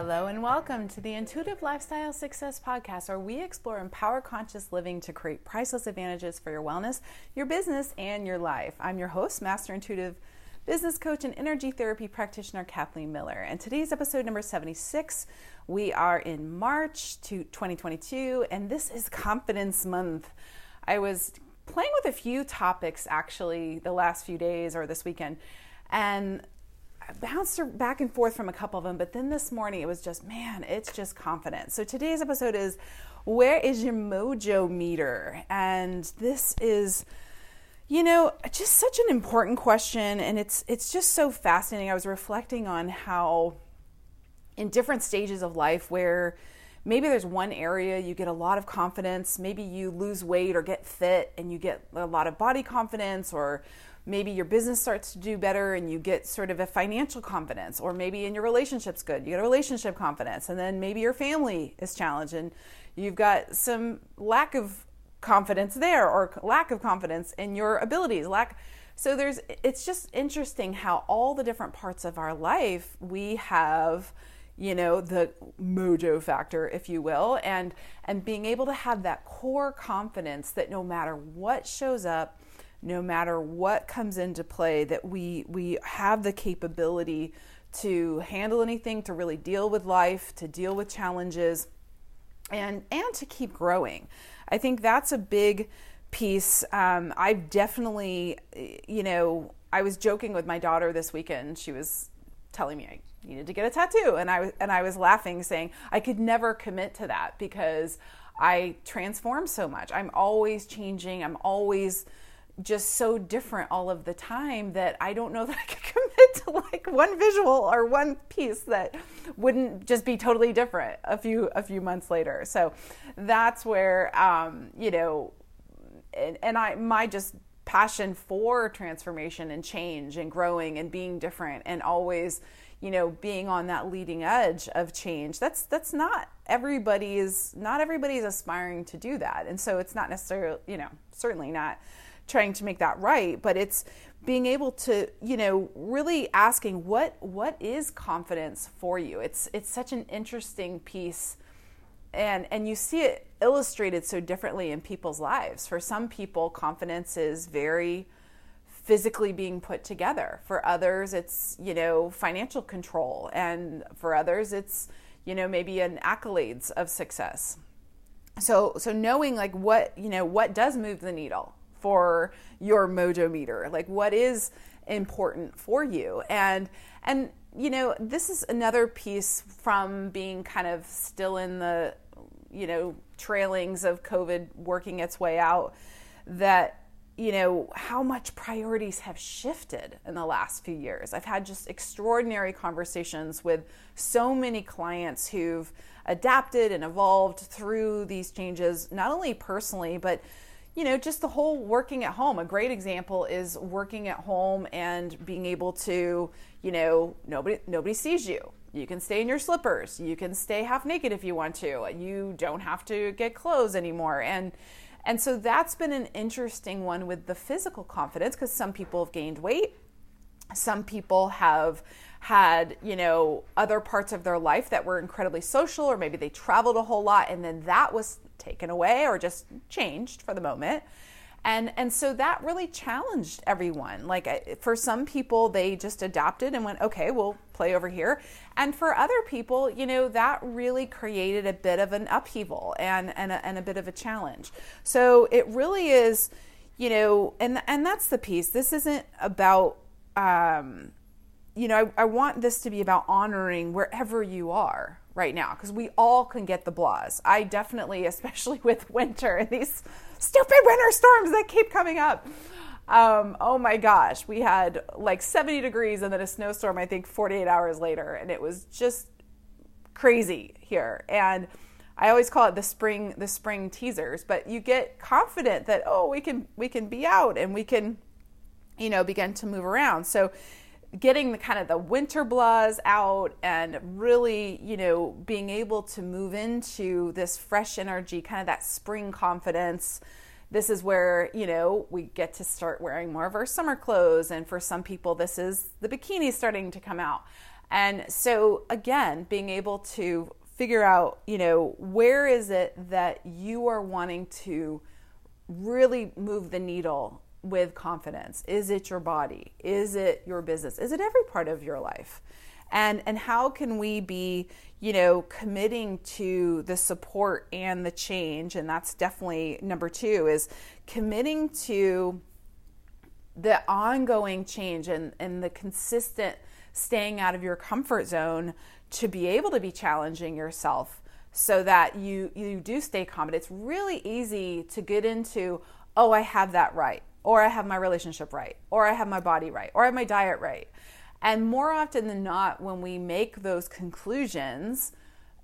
Hello and welcome to the Intuitive Lifestyle Success Podcast, where we explore empower conscious living to create priceless advantages for your wellness, your business, and your life. I'm your host, Master Intuitive Business Coach and Energy Therapy Practitioner Kathleen Miller. And today's episode number 76. We are in March to 2022, and this is Confidence Month. I was playing with a few topics actually the last few days or this weekend, and bounced back and forth from a couple of them, but then this morning it was just, man, it's just confidence. So today's episode is Where is your mojo meter? And this is you know, just such an important question and it's it's just so fascinating. I was reflecting on how in different stages of life where maybe there's one area you get a lot of confidence, maybe you lose weight or get fit and you get a lot of body confidence or maybe your business starts to do better and you get sort of a financial confidence or maybe in your relationship's good you get a relationship confidence and then maybe your family is challenged and you've got some lack of confidence there or lack of confidence in your abilities lack so there's it's just interesting how all the different parts of our life we have you know the mojo factor if you will and and being able to have that core confidence that no matter what shows up no matter what comes into play that we we have the capability to handle anything to really deal with life to deal with challenges and and to keep growing. I think that's a big piece. Um, i've definitely you know i was joking with my daughter this weekend. She was telling me i needed to get a tattoo and i was and i was laughing saying i could never commit to that because i transform so much. I'm always changing. I'm always just so different all of the time that I don't know that I could commit to like one visual or one piece that wouldn't just be totally different a few a few months later. So that's where um, you know, and, and I my just passion for transformation and change and growing and being different and always you know being on that leading edge of change that's that's not everybody's not everybody's aspiring to do that and so it's not necessarily you know certainly not trying to make that right, but it's being able to, you know, really asking what what is confidence for you. It's it's such an interesting piece and and you see it illustrated so differently in people's lives. For some people, confidence is very physically being put together. For others, it's, you know, financial control. And for others, it's, you know, maybe an accolades of success. So so knowing like what, you know, what does move the needle for your mojo meter. Like what is important for you? And and you know this is another piece from being kind of still in the you know trailings of covid working its way out that you know how much priorities have shifted in the last few years. I've had just extraordinary conversations with so many clients who've adapted and evolved through these changes not only personally but you know, just the whole working at home. A great example is working at home and being able to, you know, nobody nobody sees you. You can stay in your slippers. You can stay half naked if you want to. You don't have to get clothes anymore. And and so that's been an interesting one with the physical confidence because some people have gained weight. Some people have had, you know, other parts of their life that were incredibly social or maybe they traveled a whole lot and then that was taken away or just changed for the moment. And and so that really challenged everyone. Like for some people they just adapted and went okay we'll play over here. And for other people you know that really created a bit of an upheaval and and a, and a bit of a challenge. So it really is you know and and that's the piece. This isn't about um you know I, I want this to be about honoring wherever you are right now because we all can get the blahs. I definitely, especially with winter and these stupid winter storms that keep coming up. Um, oh my gosh, we had like 70 degrees and then a snowstorm, I think 48 hours later, and it was just crazy here. And I always call it the spring the spring teasers, but you get confident that oh we can we can be out and we can you know begin to move around. So getting the kind of the winter blahs out and really, you know, being able to move into this fresh energy, kind of that spring confidence. This is where, you know, we get to start wearing more of our summer clothes. And for some people, this is the bikini starting to come out. And so, again, being able to figure out, you know, where is it that you are wanting to really move the needle with confidence? Is it your body? Is it your business? Is it every part of your life? And and how can we be, you know, committing to the support and the change? And that's definitely number 2 is committing to the ongoing change and, and the consistent staying out of your comfort zone to be able to be challenging yourself so that you you do stay confident. It's really easy to get into, oh, I have that right, or I have my relationship right, or I have my body right, or I have my diet right. And more often than not, when we make those conclusions,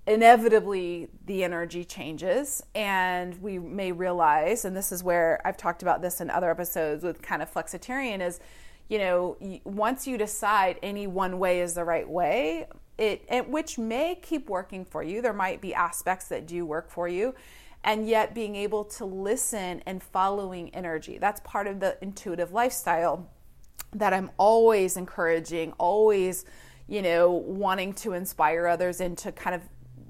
inevitably the energy changes and we may realize and this is where I've talked about this in other episodes with kind of flexitarian is you know once you decide any one way is the right way it, which may keep working for you there might be aspects that do work for you and yet being able to listen and following energy. That's part of the intuitive lifestyle that I'm always encouraging always you know wanting to inspire others into kind of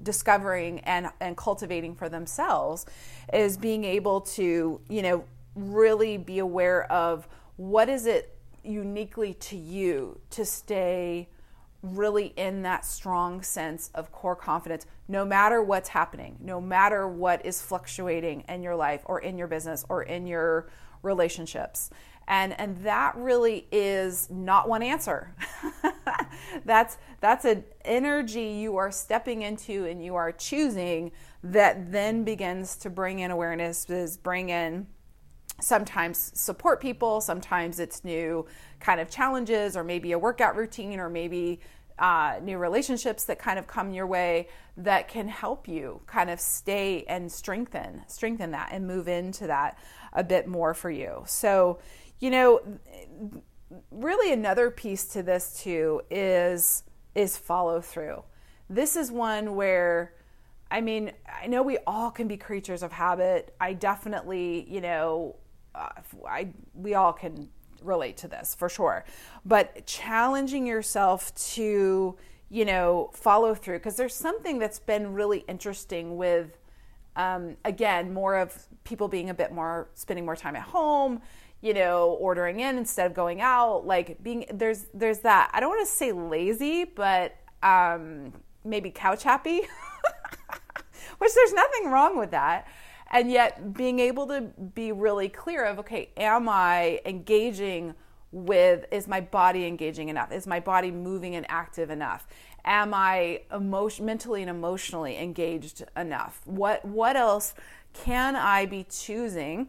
discovering and, and cultivating for themselves is being able to, you know, really be aware of what is it uniquely to you to stay really in that strong sense of core confidence no matter what's happening no matter what is fluctuating in your life or in your business or in your relationships. And and that really is not one answer. That's that's an energy you are stepping into and you are choosing that then begins to bring in awareness is bring in sometimes support people sometimes it's new kind of challenges or maybe a workout routine or maybe uh, new relationships that kind of come your way that can help you kind of stay and strengthen strengthen that and move into that a bit more for you so you know, really another piece to this too is is follow through. This is one where I mean, I know we all can be creatures of habit. I definitely, you know, uh, I we all can relate to this for sure. But challenging yourself to, you know, follow through because there's something that's been really interesting with um, again, more of people being a bit more spending more time at home, you know, ordering in instead of going out, like being there's there's that. I don't want to say lazy, but um maybe couch happy. Which there's nothing wrong with that. And yet being able to be really clear of okay, am I engaging with is my body engaging enough? Is my body moving and active enough? Am I emotion, mentally and emotionally engaged enough? What what else can I be choosing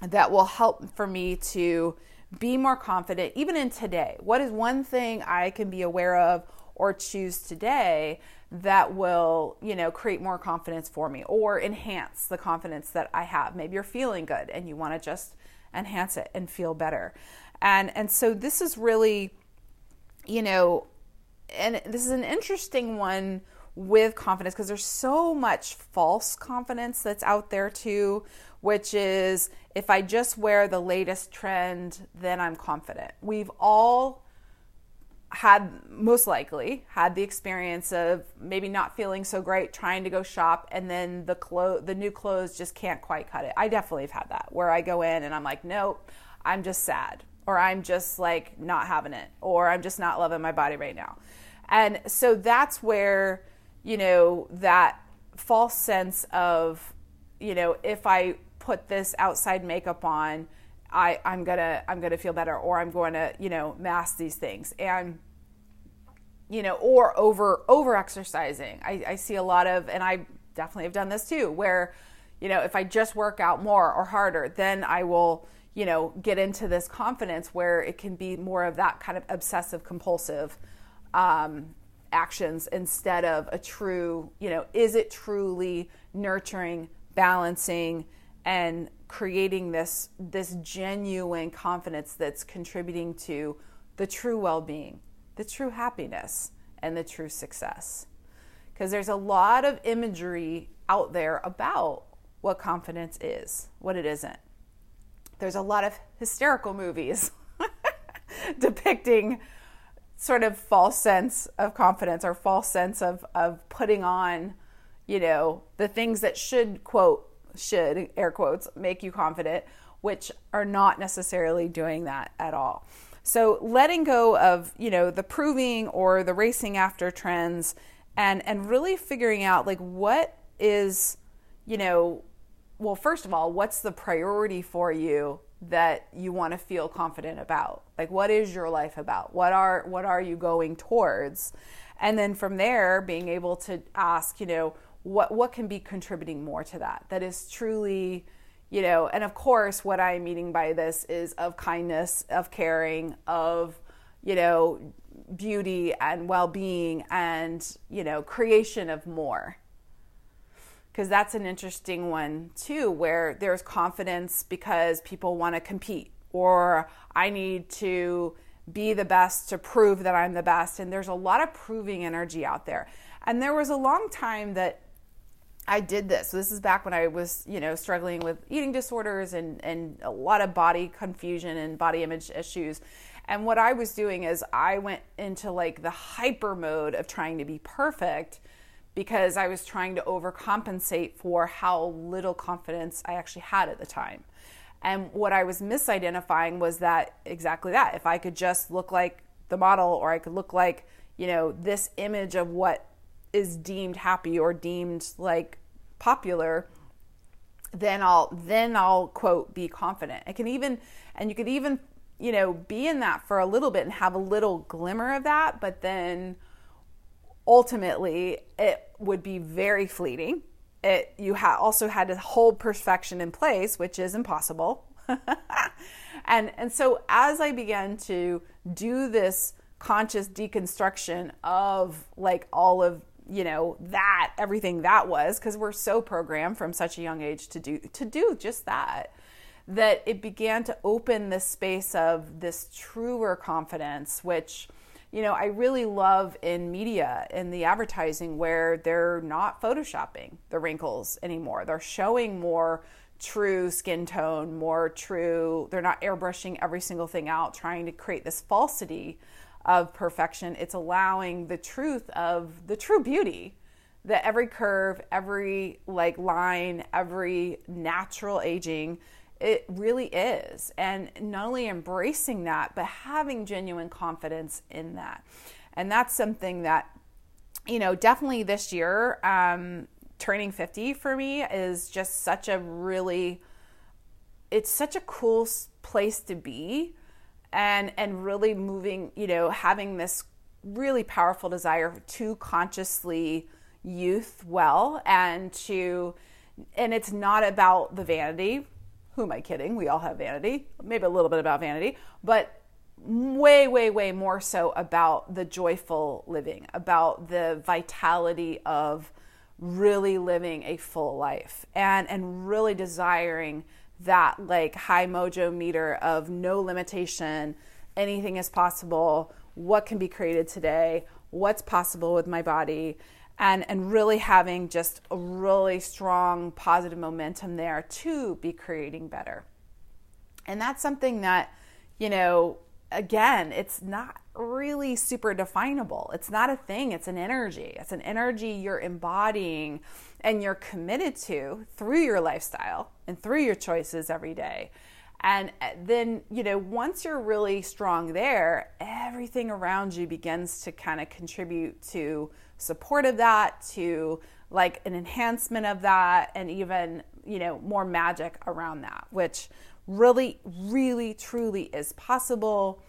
that will help for me to be more confident even in today? What is one thing I can be aware of or choose today that will, you know, create more confidence for me or enhance the confidence that I have? Maybe you're feeling good and you want to just enhance it and feel better. And and so this is really you know, and this is an interesting one with confidence because there's so much false confidence that's out there too which is if I just wear the latest trend, then I'm confident. We've all had most likely had the experience of maybe not feeling so great trying to go shop and then the clo- the new clothes just can't quite cut it. I definitely have had that where I go in and I'm like, "Nope, I'm just sad." Or I'm just like not having it or I'm just not loving my body right now. And so that's where, you know, that false sense of, you know, if I put this outside makeup on, I, I'm gonna I'm gonna feel better, or I'm going to you know mask these things, and you know, or over over exercising. I, I see a lot of, and I definitely have done this too, where you know if I just work out more or harder, then I will you know get into this confidence where it can be more of that kind of obsessive compulsive um, actions instead of a true you know is it truly nurturing balancing and creating this this genuine confidence that's contributing to the true well-being, the true happiness and the true success. Because there's a lot of imagery out there about what confidence is, what it isn't. There's a lot of hysterical movies depicting sort of false sense of confidence or false sense of, of putting on, you know, the things that should, quote, should, air quotes, make you confident, which are not necessarily doing that at all. So letting go of, you know, the proving or the racing after trends and and really figuring out like what is, you know, well, first of all, what's the priority for you that you want to feel confident about? Like what is your life about? What are what are you going towards? And then from there being able to ask, you know, what what can be contributing more to that? That is truly, you know, and of course what I'm meaning by this is of kindness, of caring, of, you know, beauty and well-being and, you know, creation of more because that's an interesting one too, where there's confidence because people want to compete, or I need to be the best to prove that I'm the best. And there's a lot of proving energy out there. And there was a long time that I did this. So this is back when I was, you know, struggling with eating disorders and, and a lot of body confusion and body image issues. And what I was doing is I went into like the hyper mode of trying to be perfect because I was trying to overcompensate for how little confidence I actually had at the time. And what I was misidentifying was that exactly that. If I could just look like the model or I could look like, you know, this image of what is deemed happy or deemed like popular, then I'll then I'll quote be confident. I can even and you could even, you know, be in that for a little bit and have a little glimmer of that, but then ultimately it would be very fleeting. It you ha- also had to hold perfection in place, which is impossible. and and so as I began to do this conscious deconstruction of like all of you know that everything that was because we're so programmed from such a young age to do to do just that that it began to open this space of this truer confidence which you know, I really love in media, in the advertising, where they're not photoshopping the wrinkles anymore. They're showing more true skin tone, more true, they're not airbrushing every single thing out, trying to create this falsity of perfection. It's allowing the truth of the true beauty that every curve, every like line, every natural aging it really is. And not only embracing that, but having genuine confidence in that. And that's something that, you know, definitely this year, um, turning 50 for me is just such a really, it's such a cool place to be and and really moving you know having this really powerful desire to consciously youth well and to and it's not about the vanity who am I kidding? We all have vanity, maybe a little bit about vanity, but way, way, way more so about the joyful living, about the vitality of really living a full life and and really desiring that like high mojo meter of no limitation anything is possible what can be created today what's possible with my body and and really having just a really strong positive momentum there to be creating better. And that's something that you know again it's not really super definable. It's not a thing. It's an energy. It's an energy you're embodying and you're committed to through your lifestyle and through your choices every day. And uh, then, you know, once you're really strong there, everything around you begins to kind of contribute to support of that, to like an enhancement of that, and even, you know, more magic around that, which really, really, truly is possible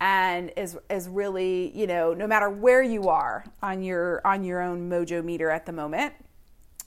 and is is really, you know, no matter where you are on your on your own mojo meter at the moment.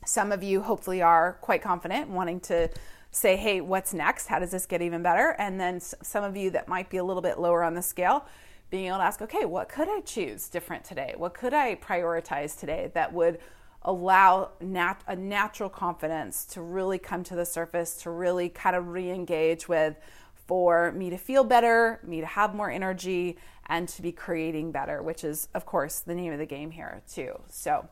Some of you hopefully are quite confident wanting to say, hey, what's next? How does this get even better? And then some of you that might be a little bit lower on the scale, being able to ask, okay, what could I choose different today? What could I prioritize today that would allow nat- a natural confidence to really come to the surface, to really kind of re engage with for me to feel better, me to have more energy, and to be creating better, which is, of course, the name of the game here, too. So,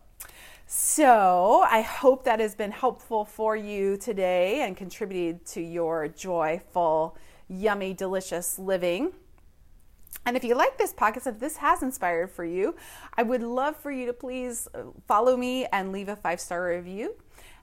so, I hope that has been helpful for you today and contributed to your joyful, yummy, delicious living. And if you like this podcast, if this has inspired for you, I would love for you to please uh, follow me and leave a five star review.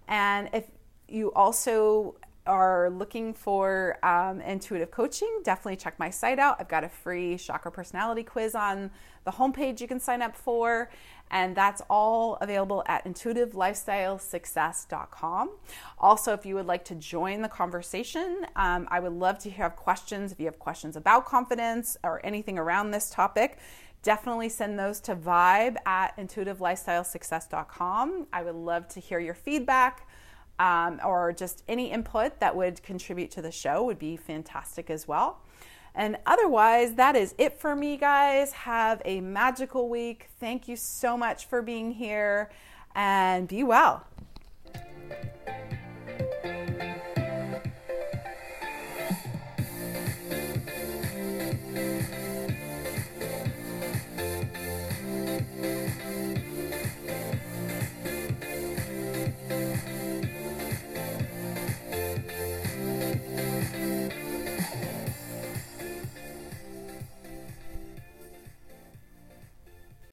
And if you also are looking for um, intuitive coaching, definitely check my site out. I've got a free chakra personality quiz on the homepage you can sign up for, and that's all available at intuitivelifestylesuccess.com. Also, if you would like to join the conversation, um, I would love to have questions. If you have questions about confidence or anything around this topic, definitely send those to vibe at intuitivelifestylesuccess.com. I would love to hear your feedback um, or just any input that would contribute to the show would be fantastic as well. And otherwise, that is it for me, guys. Have a magical week. Thank you so much for being here and be well.